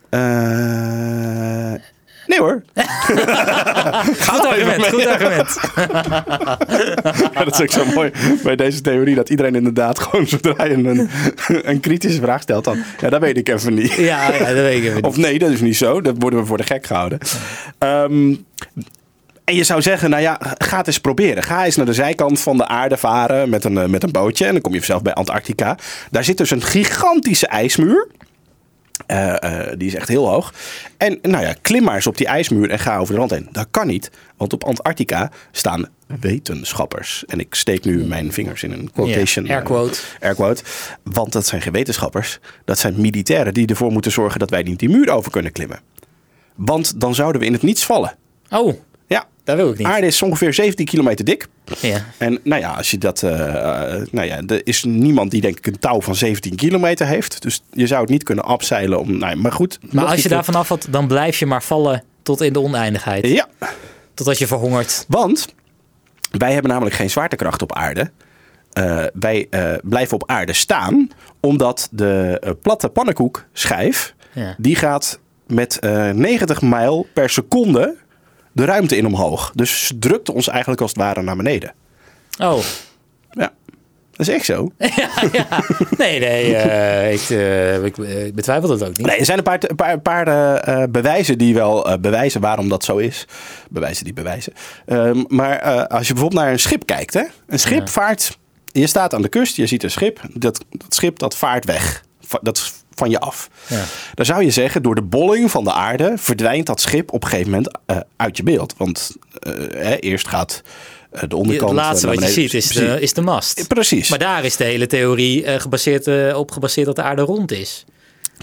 Eh, nee hoor. Goed argument, goed argument. Ja, dat is ook zo mooi bij deze theorie. Dat iedereen inderdaad gewoon zodra je een, een kritische vraag stelt dan. Ja, dat weet ik even niet. Ja, ja, dat weet ik even niet. Of nee, dat is niet zo. Dat worden we voor de gek gehouden. Ehm, en je zou zeggen, nou ja, ga het eens proberen. Ga eens naar de zijkant van de aarde varen met een, eh, met een bootje. En dan kom je zelf bij Antarctica. Daar zit dus een gigantische ijsmuur. Eh, eh, die is echt heel hoog. En nou ja, klim maar eens op die ijsmuur en ga over de rand heen. Dat kan niet, want op Antarctica staan wetenschappers. En ik steek nu mijn vingers in een quotation. Ja, air quote. eh, air quote. Want dat zijn geen wetenschappers. Dat zijn militairen die ervoor moeten zorgen dat wij niet die muur over kunnen klimmen. Want dan zouden we in het niets vallen. Oh, Ja, dat wil ik niet. aarde is ongeveer 17 kilometer dik. Ja. En nou ja, als je dat. eh, eh, nou ja, er is niemand die denk ik een touw van 17 kilometer heeft. Dus je zou het niet kunnen afzeilen om. Nou, maar goed. Maar als je daar vanaf valt, dan blijf je maar vallen tot in de oneindigheid. Ja, Totdat je verhongert. want wij hebben namelijk geen zwaartekracht op aarde. Eh, wij blijven op aarde staan, omdat de platte pannenkoekschijf. Ja. die gaat met eh 90 mijl per seconde de ruimte in omhoog. Dus ze drukt ons eigenlijk als het ware naar beneden. Oh, Ja, dat is echt zo. ja, ja. Nee, nee, eh, ik, eh, ik, eh, ik betwijfel dat ook niet. Nee, er zijn een paar, een paar, een paar bewijzen die wel bewijzen waarom dat zo is. Bewijzen die bewijzen. Ehm, maar als je bijvoorbeeld naar een schip kijkt. Hè? Een schip Ja. vaart... Je staat aan de kust, je ziet een schip. Dat, dat schip dat vaart weg. Dat van je af. Ja. Dan zou je zeggen, door de bolling van de aarde... verdwijnt dat schip op een gegeven moment eh, uit je beeld. Want eh, hè, eerst gaat eh, de onderkant... Het laatste wat je ziet is de, is de mast. Precies. Maar daar is de hele theorie gebaseerd, op gebaseerd dat de aarde rond is.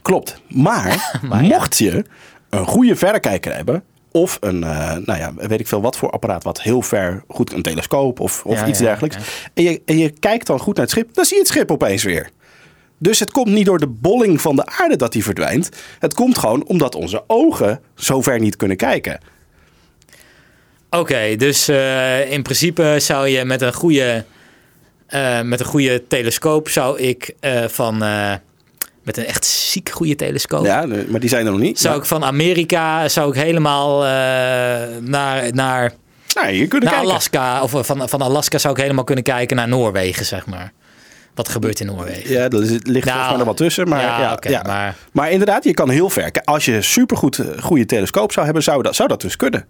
Klopt. Maar, Maar ja. mocht je een goede verrekijker hebben. Of een, nou ja, weet ik veel wat voor apparaat wat heel ver, goed, een telescoop of, of Ja, iets ja, dergelijks. En, je, en je kijkt dan goed naar het schip, dan zie je het schip opeens weer. Dus het komt niet door de bolling van de aarde dat die verdwijnt. Het komt gewoon omdat onze ogen zo ver niet kunnen kijken. Oké, dus eh, in principe zou je met een goede, eh, met een goede telescoop zou ik eh, van met een echt ziek goede telescoop. Ja, maar die zijn er nog niet. Zou Ja. ik van Amerika zou ik helemaal naar, naar, Nou, je kunt naar kijken. Alaska of van, van Alaska zou ik helemaal kunnen kijken naar Noorwegen, zeg maar. Wat gebeurt in Noorwegen? Ja, er ligt volgens mij nog wat tussen. Maar, ja, ja, maar Maar inderdaad, je kan heel ver. Als je supergoed eh, goede telescoop zou hebben, zou dat, zou dat dus kunnen.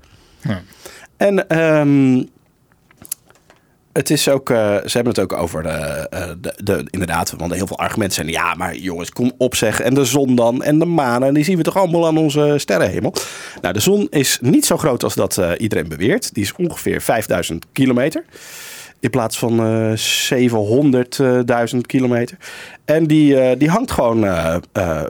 En ehm, het is ook, eh, ze hebben het ook over de, eh, de, de, inderdaad, want heel veel argumenten zijn, ja, maar jongens, kom op zeg. En de zon dan, en de maan, en die zien we toch allemaal aan onze sterrenhemel. Nou, de zon is niet zo groot als dat iedereen beweert. Die is ongeveer 5000 kilometer. In plaats van eh 700.000 kilometer. En die, eh, die hangt gewoon eh,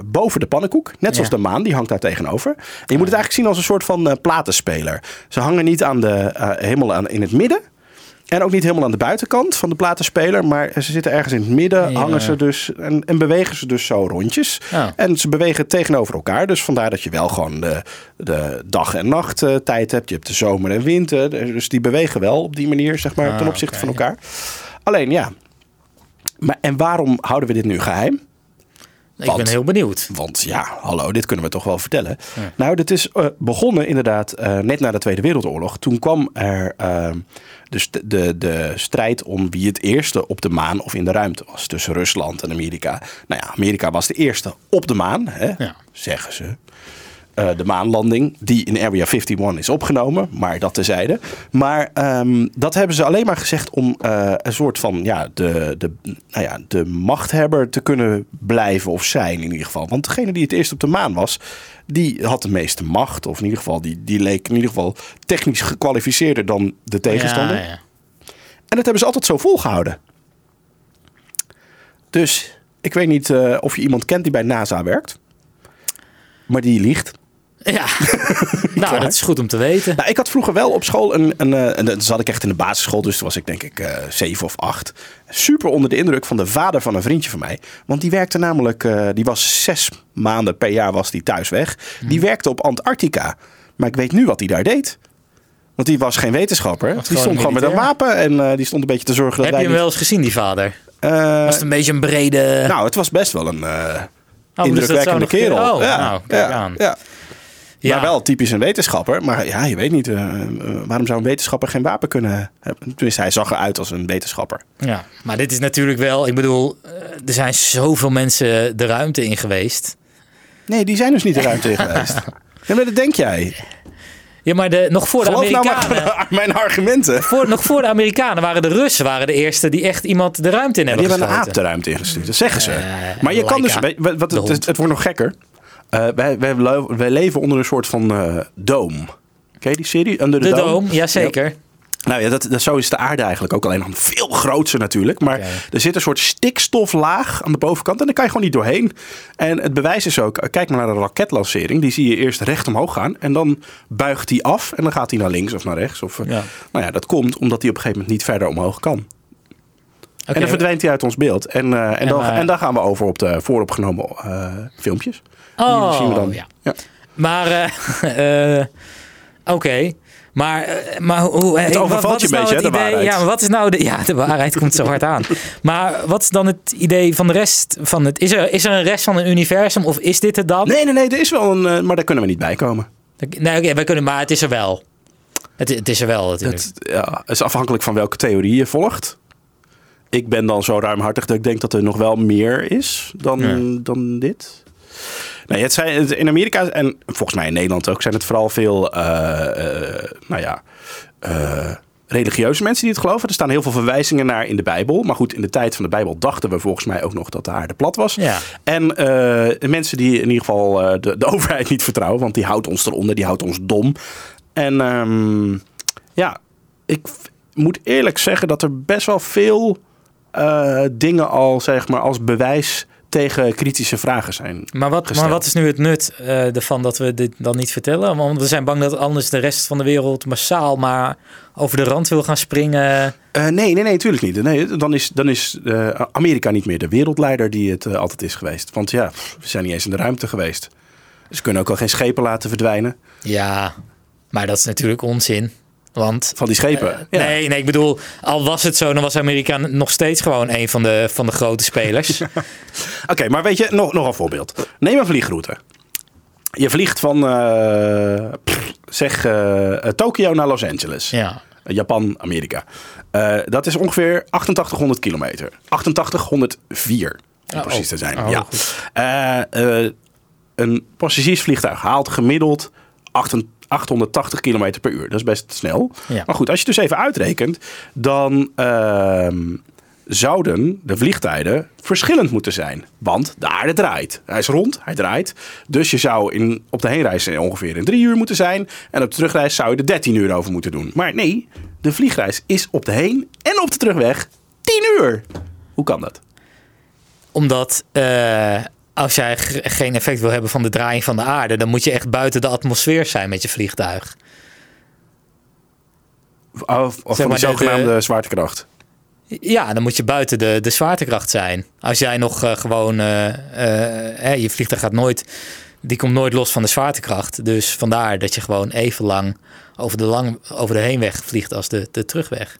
boven de pannenkoek. Net zoals Ja. de maan, die hangt daar tegenover. En je moet het eigenlijk zien als een soort van platenspeler. Ze hangen niet aan de, helemaal aan, in het midden. En ook niet helemaal aan de buitenkant van de platenspeler. Maar ze zitten ergens in het midden. Ja. Hangen ze dus en, en bewegen ze dus zo rondjes. Ja. En ze bewegen tegenover elkaar. Dus vandaar dat je wel gewoon de, de dag- en nacht eh, tijd hebt. Je hebt de zomer en winter. Dus die bewegen wel op die manier, zeg maar, Ah, ten opzichte van elkaar. Alleen ja. Maar, en waarom houden we dit nu geheim? Ik Want- ben heel benieuwd. Want ja, hallo, dit kunnen we toch wel vertellen. Nou, dit is eh, begonnen inderdaad eh, net na de Tweede Wereldoorlog. Toen kwam er eh, dus de, de, de strijd om wie het eerste op de maan of in de ruimte was. Tussen Rusland en Amerika. Nou ja, Amerika was de eerste op de maan, hè, Ja. zeggen ze. Eh, de maanlanding, die in Area 51 is opgenomen, maar dat tezijde. Maar ehm, dat hebben ze alleen maar gezegd om eh, een soort van ja, de, de, nou ja, de machthebber te kunnen blijven of zijn in ieder geval. Want degene die het eerst op de maan was, die had de meeste macht. Of in ieder geval, die, die leek in ieder geval technisch gekwalificeerder dan de tegenstander. Ja, ja. En dat hebben ze altijd zo volgehouden. Dus ik weet niet eh, of je iemand kent die bij NASA werkt. Maar die liegt. Ja, nou, dat is goed om te weten. Nou, ik had vroeger wel op school een, een, eh, en dan zat ik echt in de basisschool, dus toen was ik denk ik eh, zeven of acht. Super onder de indruk van de vader van een vriendje van mij. Want die werkte namelijk, eh, die was zes maanden per jaar was die thuis weg. Die werkte op Antarctica. Maar ik weet nu wat hij daar deed. Want die was geen wetenschapper. Die stond gewoon met een wapen en eh, die stond een beetje te zorgen dat Heb je wij hem niet- wel eens gezien, die vader? Eh, Was het een beetje een brede... nou, het was best wel een eh, Oh, dus dat indrukwekkende kerel. Oh, ja, nou, kijk ja, aan. ja. Ja. Maar wel typisch een wetenschapper. Maar ja, je weet niet, eh, eh, waarom zou een wetenschapper geen wapen kunnen hebben? Tenminste, hij zag eruit als een wetenschapper. Ja, maar dit is natuurlijk wel... Ik bedoel, eh, er zijn zoveel mensen de ruimte in geweest. Nee, die zijn dus niet de ruimte in geweest. Ja, maar dat denk jij. Ja, maar de, nog voor de Geloof nou Amerikanen... mijn argumenten. voor, nog voor de Amerikanen waren de Russen waren de eerste die echt iemand de ruimte in Die hebben hebben een aap de ruimte ingestuurd. Dat zeggen ze. Maar je kan dus... Wat, het, het, wordt nog gekker. Eh, wij, wij, lo- wij leven onder een soort van eh dome. Ken je die serie? Under the De Dome? Dome, jazeker. Nou ja, dat, dat, zo is de aarde eigenlijk ook. Alleen dan veel groter natuurlijk. Maar er zit een soort stikstoflaag aan de bovenkant. En daar kan je gewoon niet doorheen. En het bewijs is ook, kijk maar naar een raketlancering. Die zie je eerst recht omhoog gaan. En dan buigt die af. En dan gaat hij naar links of naar rechts. Of, eh, Ja. Nou ja, dat komt omdat hij op een gegeven moment niet verder omhoog kan. En dan verdwijnt hij uit ons beeld. En, eh, en, En dan, en dan gaan we over op de vooropgenomen eh, filmpjes. Oh, die zien we dan. ja. Ja. Maar, eh, eh, oké. Maar, eh, maar hoe... Het overvalt wat- wat je een nou beetje, hè, de idee? waarheid. Ja, maar wat is nou de... Ja, de waarheid komt zo hard aan. Maar wat is dan het idee van de rest van het... Is er, is er een rest van een universum of is dit het dan? Nee, nee, nee. Er is wel een... maar daar kunnen we niet bij komen. Nee, oké, wij kunnen... Maar het is er wel. Het, het is er wel natuurlijk. Het ja, is afhankelijk van welke theorie je volgt. Ik ben dan zo ruimhartig dat ik denk dat er nog wel meer is dan, Ja. dan dit. Nee, het zijn, het- in Amerika en volgens mij in Nederland ook zijn het vooral veel, eh, eh, nou ja, eh, religieuze mensen die het geloven. Er staan heel veel verwijzingen naar in de Bijbel. Maar goed, in de tijd van de Bijbel dachten we volgens mij ook nog dat de aarde plat was. Ja. En mensen die in ieder geval de, de overheid niet vertrouwen, want die houdt ons eronder, die houdt ons dom. En ehm, ja, ik moet eerlijk zeggen dat er best wel veel dingen al zeg maar als bewijs tegen kritische vragen zijn. Maar wat, maar wat is nu het nut eh, ervan dat we dit dan niet vertellen? Want we zijn bang dat anders de rest van de wereld massaal maar over de rand wil gaan springen. Eh, nee, nee, nee, natuurlijk niet. Nee, dan is, dan is eh, Amerika niet meer de wereldleider die het altijd is geweest. Want ja, we zijn niet eens in de ruimte geweest. Ze kunnen ook al geen schepen laten verdwijnen Ja, maar dat is natuurlijk onzin. Want van die schepen. ja. Nee, nee, ik bedoel, al was het zo, dan was Amerika nog steeds gewoon een van de, van de grote spelers. Oké, maar weet je, nog, nog een voorbeeld. Neem een vliegroute. Je vliegt van, eh, pff, zeg, eh, eh, Tokio naar Los Angeles. ja. Japan, Amerika. Eh, dat is ongeveer 8800 kilometer. 8804, om Oh, precies te zijn. oh, ja. Eh, eh, een passagiersvliegtuig haalt gemiddeld 88 880 kilometer per uur. Dat is best snel. Ja. Maar goed, als je dus even uitrekent, dan ehm, zouden de vliegtijden verschillend moeten zijn. Want de aarde draait. Hij is rond, hij draait. Dus je zou in, op de heenreis ongeveer in drie uur moeten zijn. En op de terugreis zou je er 13 uur over moeten doen. Maar nee, de vliegreis is op de heen en op de terugweg 10 uur. Hoe kan dat? Omdat eh, als jij geen effect wil hebben van de draaiing van de aarde, dan moet je echt buiten de atmosfeer zijn met je vliegtuig. Of, of Zeg van die de- de- zogenaamde zwaartekracht. Ja, dan moet je buiten de, de zwaartekracht zijn. Als jij nog eh, gewoon, eh, eh, hè, je vliegtuig gaat nooit, die komt nooit los van de zwaartekracht. Dus vandaar dat je gewoon even lang over de, lang, over de heenweg vliegt als de, de terugweg.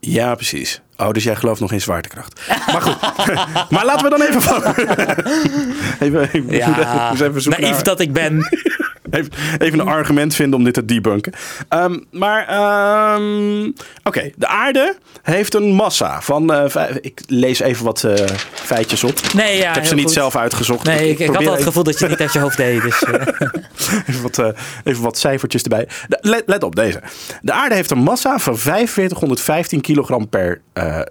Ja, precies. Oh, dus jij gelooft nog in zwaartekracht. Maar goed. maar laten we dan even van. even, even, Ja, even naïef naar- dat ik ben. Even, even een argument vinden om dit te debunken. Ehm, maar, ehm, oké. De aarde heeft een massa van... eh, vijf- ik lees even wat eh, feitjes op. Nee, ja, ik heb ze niet goed. zelf uitgezocht. Nee, ik, ik had al het gevoel dat je het niet uit je hoofd deed. Dus, eh, Even wat, even wat cijfertjes erbij. Let, let op deze. De aarde heeft een massa van 4515 kilogram per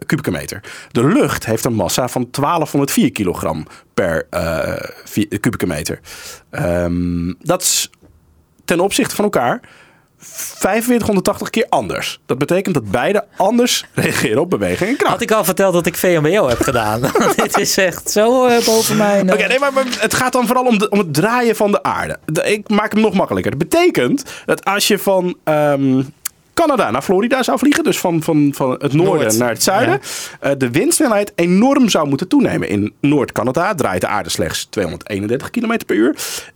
kubieke meter. De lucht heeft een massa van 1204 kilogram per eh, kubieke meter. Ehm, dat is ten opzichte van elkaar 4580 keer anders. Dat betekent dat beide anders reageren op beweging en kracht. had ik al verteld dat ik VMBO heb gedaan. Dit is echt zo eh, boven mijn... Oké, nee, maar, maar het gaat dan vooral om, de, om het draaien van de aarde. De- ik maak hem nog makkelijker. Dat betekent dat als je van ehm, Canada naar Florida zou vliegen, dus van, van, van het noorden Noord, naar het zuiden, eh, de windsnelheid enorm zou moeten toenemen. In Noord-Canada draait de aarde slechts 231 km per uur.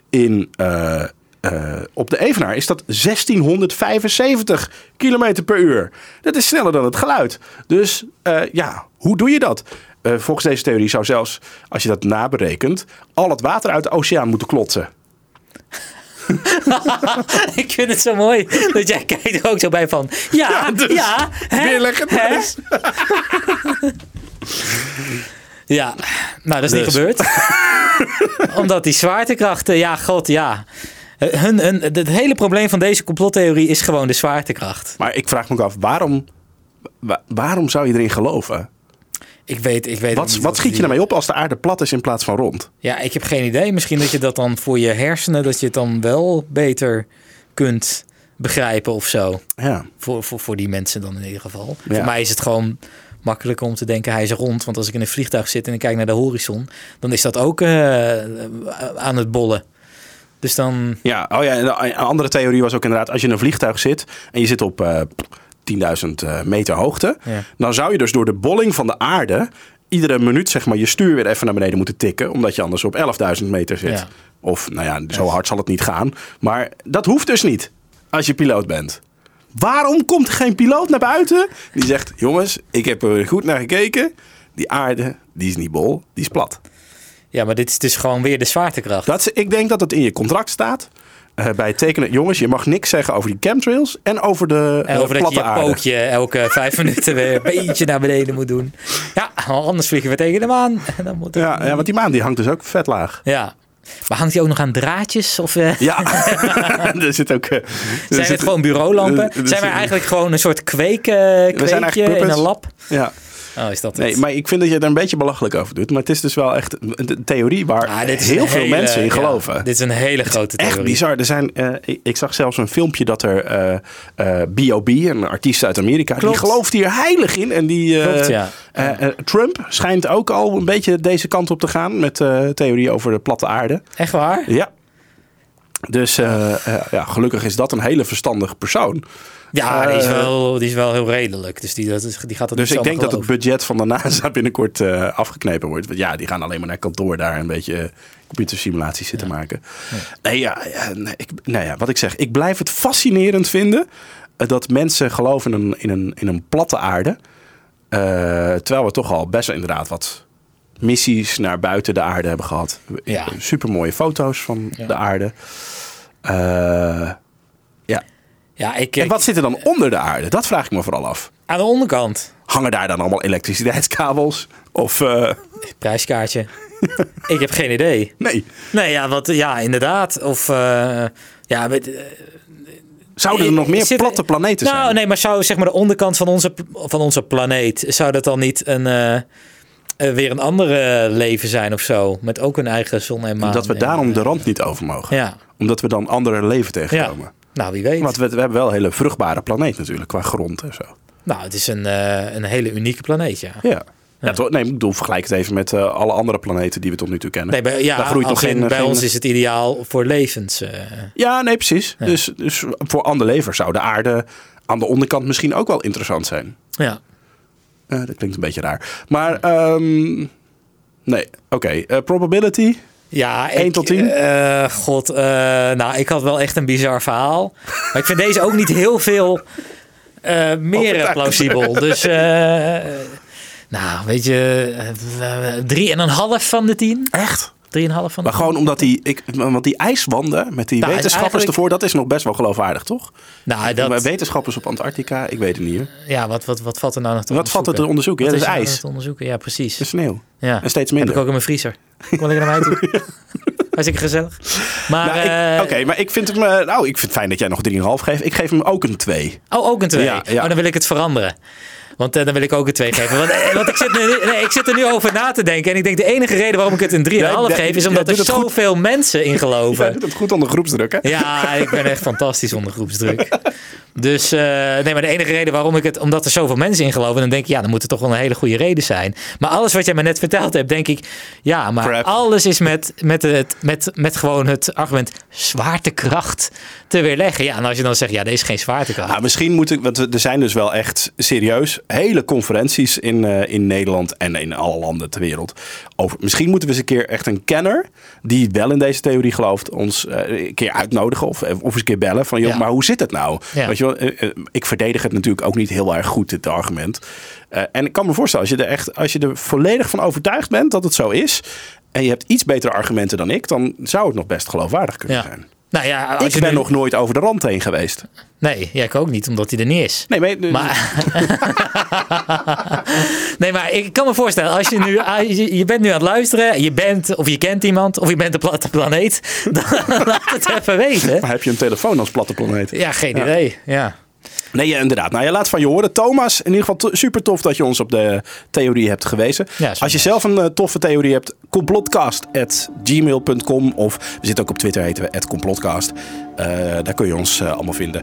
In, eh, eh, op de Evenaar is dat 1675 km per uur. Dat is sneller dan het geluid. Dus ja, hoe doe je dat? Volgens deze theorie zou zelfs, als je dat naberekent, al het water uit de oceaan moeten klotsen. ik vind het zo mooi dat jij kijkt er ook zo bij van... Ja, ja, dus, hè, Weerleggen. hè? Dus. Ja, nou dat is niet Dus. gebeurd. Omdat die zwaartekrachten, ja god, ja. Hun, hun, het hele probleem van deze complottheorie is gewoon de zwaartekracht. Maar ik vraag me ook af, waarom, wa- waarom zou je erin geloven? Ik weet, ik weet Wat, niet wat schiet je ermee op als de aarde plat is in plaats van rond? Ja, ik heb geen idee. Misschien dat je dat dan voor je hersenen, dat je het dan wel beter kunt begrijpen of zo. Ja. Voor, voor, voor die mensen dan in ieder geval. Ja. Voor mij is het gewoon makkelijker om te denken hij is rond. Want als ik in een vliegtuig zit en ik kijk naar de horizon, dan is dat ook eh, aan het bollen. Dus dan, Ja, oh ja, en een andere theorie was ook inderdaad, als je in een vliegtuig zit en je zit op eh 10.000 eh, meter hoogte, Ja. dan zou je dus door de bolling van de aarde iedere minuut zeg maar je stuur weer even naar beneden moeten tikken, omdat je anders op 11.000 meter zit. Ja. Of nou ja, zo hard zal het niet gaan. Maar dat hoeft dus niet als je piloot bent. Waarom komt er geen piloot naar buiten die zegt, jongens, ik heb er goed naar gekeken. Die aarde, die is niet bol, die is plat. ja, maar dit is dus gewoon weer de zwaartekracht. Dat, ik denk dat het in je contract staat. Eh, bij het tekenen, jongens, je mag niks zeggen over die chemtrails en over de En eh, over dat je je pootje elke vijf minuten weer een beetje naar beneden moet doen. Ja, anders vliegen we tegen de maan. Dan moet Ja, ja, want die maan die hangt dus ook vet laag. Ja. Maar hangt hij ook nog aan draadjes? Of eh, Ja, er zit ook. er zijn zit- het gewoon bureaulampen? er- er zijn wij zit- eigenlijk gewoon een soort kweek, eh, eigenlijk kweekje in een lab? Ja, Oh, is dat nee, het? maar ik vind dat je er een beetje belachelijk over doet. Maar het is dus wel echt een theorie waar Ah, heel veel hele- mensen in ja, geloven. dit is een hele grote theorie. Echt bizar. Er zijn, eh, ik, ik zag zelfs een filmpje dat er eh, eh, B.O.B., een artiest uit Amerika, Klopt. die gelooft hier heilig in. En die, Klopt, ja. Trump schijnt ook al een beetje deze kant op te gaan met uh, theorie over de platte aarde. Echt waar? Ja. Dus ja, gelukkig is dat een hele verstandige persoon. Ja, die, is wel, die is wel heel redelijk. Dus die, dat is, die gaat het Dus ik denk dat het budget van de NASA binnenkort afgeknepen wordt. Want ja, die gaan alleen maar naar kantoor daar een beetje computersimulaties zitten maken. Nee, ja, nee, ik, nou ja, wat ik zeg. Ik blijf het fascinerend vinden dat mensen geloven in een, in een, in een platte aarde. Uh, terwijl we toch al best inderdaad wat missies naar buiten de aarde hebben gehad. Ja. Super mooie foto's van de aarde. Uh. Ja ik, en wat zit er dan onder de aarde? Dat vraag ik me vooral af. Aan de onderkant. Hangen daar dan allemaal elektriciteitskabels? Of. Uh... Prijskaartje. ik heb geen idee. Nee. Nee, ja, wat, ja inderdaad. Of. ja, Zouden er nog meer platte planeten nou, zijn? Nou, nee, maar zou zeg maar de onderkant van onze, van onze planeet, zou dat dan niet een, uh, weer een andere leven zijn of zo? Met ook een eigen zon en maan. Dat we daarom de rand niet over mogen. Ja. Omdat we dan andere leven tegenkomen. Ja. Nou, wie weet. Want we, we, hebben wel een hele vruchtbare planeet natuurlijk, qua grond en zo. Nou, het is een, uh, een hele unieke planeet, ja. Ja. Nee, ik bedoel, vergelijk het even met uh, alle andere planeten die we tot nu toe kennen. Nee, bij, ja, Daar groeit nog geen, bij geen... ons is het ideaal voor levens. Uh... Ja, nee, precies. Dus, dus voor ander leven zou de aarde aan de onderkant misschien ook wel interessant zijn. Ja. Uh, dat klinkt een beetje raar. Maar, um, nee, oké. Okay. probability? Ja, 1 tot 10? Uh, god, uh, nou, ik had wel echt een bizar verhaal. Maar ik vind deze ook niet heel veel uh, meer plausibel. Dus nou, weet je, uh, drie en een half van de tien. Echt? Drieënhalf van de Maar gewoon omdat die, ik, want die ijswanden met die nou, wetenschappers ervoor, dat is nog best wel geloofwaardig, toch? Nou, dat... Wetenschappers op Antarctica, ik weet het niet. Ja, wat, wat, wat valt er nou nog te Wat valt er te onderzoeken? Ja, dat is, is ijs. Te onderzoeken? Ja, precies. De sneeuw. Ja. En steeds minder. Heb ik ook in mijn vriezer. Kom lekker naar mij toe. Hartstikke gezellig. Maar, nou, uh, Oké, okay, maar ik vind hem. Uh, nou, ik vind het fijn dat jij nog 3,5 geeft. Ik geef hem ook een 2. Oh, ook een 2. Ja, ja. Oh, dan wil ik het veranderen. Want uh, dan wil ik ook een 2 geven. Want, uh, want ik, zit nu, nee, ik zit er nu over na te denken. En ik denk de enige reden waarom ik het een 3,5 ja, geef... is omdat er zoveel mensen in geloven. Je doet het goed onder groepsdruk, hè? Ja, ik ben echt fantastisch onder groepsdruk. Dus uh, nee, maar de enige reden waarom ik het... Omdat er zoveel mensen in geloven... dan denk ik, ja, dan moet er toch wel een hele goede reden zijn. Maar alles wat jij me net verteld hebt, denk ik... Ja, maar Crap. alles is met, met, het, met, met gewoon het argument zwaartekracht te weerleggen. Ja, en als je dan zegt, ja, deze is geen zwaartekracht. Ja, misschien moet ik... Want er zijn dus wel echt serieus hele conferenties in, uh, in Nederland en in alle landen ter wereld. Over, misschien moeten we eens een keer echt een kenner die wel in deze theorie gelooft, ons uh, een keer uitnodigen of, of eens een keer bellen van, joh, ja. maar hoe zit het nou? Ja. Weet je ik verdedig het natuurlijk ook niet heel erg goed, dit argument. en ik kan me voorstellen, als je er echt, als je er volledig van overtuigd bent dat het zo is, en je hebt iets betere argumenten dan ik, dan zou het nog best geloofwaardig kunnen ja. zijn. Nou ja, ik ben nu... nog nooit over de rand heen geweest. Nee, ja, ik ook niet, omdat hij er niet is. Nee, maar... maar... nee, maar ik kan me voorstellen, als je nu... Je bent nu aan het luisteren, je bent of je kent iemand... of je bent de platte planeet, dan laat het even weten. Maar heb je een telefoon als platte planeet? Ja, geen ja. idee, ja. Nee, ja, inderdaad. Nou, je laat van je horen. Thomas, in ieder geval super tof dat je ons op de theorie hebt gewezen. Ja, Als je zelf een uh, toffe theorie hebt, complotcast.gmail.com of we zitten ook op Twitter, heten we complotcast. Uh, daar kun je ons uh, allemaal vinden.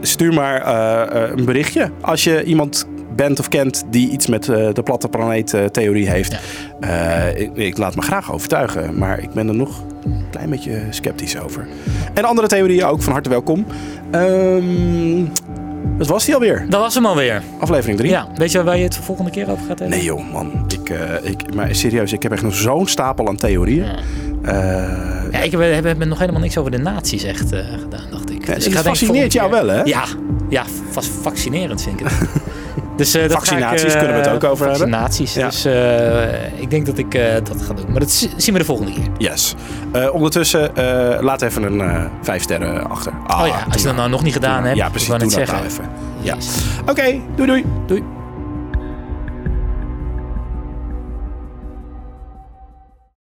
stuur maar een berichtje als je iemand bent of kent die iets met de platte planeet theorie heeft. Ja. Ik, ik, laat me graag overtuigen, maar ik ben er nog een klein beetje sceptisch over. En andere theorieën ook, van harte welkom. Um, dat was die alweer. Dat was hem alweer. Aflevering 3. Ja, weet je waar je het de volgende keer over gaat hebben? Nee joh, man. Ik, uh, ik, maar serieus, ik heb echt nog zo'n stapel aan theorieën. Ja. Uh, ja, ik heb, heb, nog helemaal niks over de nazi's echt uh, gedaan, dacht ik. Ja, dus het fascineert jou wel, hè? Ja, ja vast fascinerend vind ik het. Dus, uh, vaccinaties ik, uh, kunnen we het ook over vaccinaties. hebben. Vaccinaties. Dus uh, ik denk dat ik dat ga doen. Maar dat zien we de volgende keer. Yes. ondertussen, laat even een vijf sterren achter. Ah, oh ja, als je dat nou nog niet gedaan hebt. Ja, precies. Doe dat zeggen. nou even. Ja. Oké, okay, doei doei. Doei.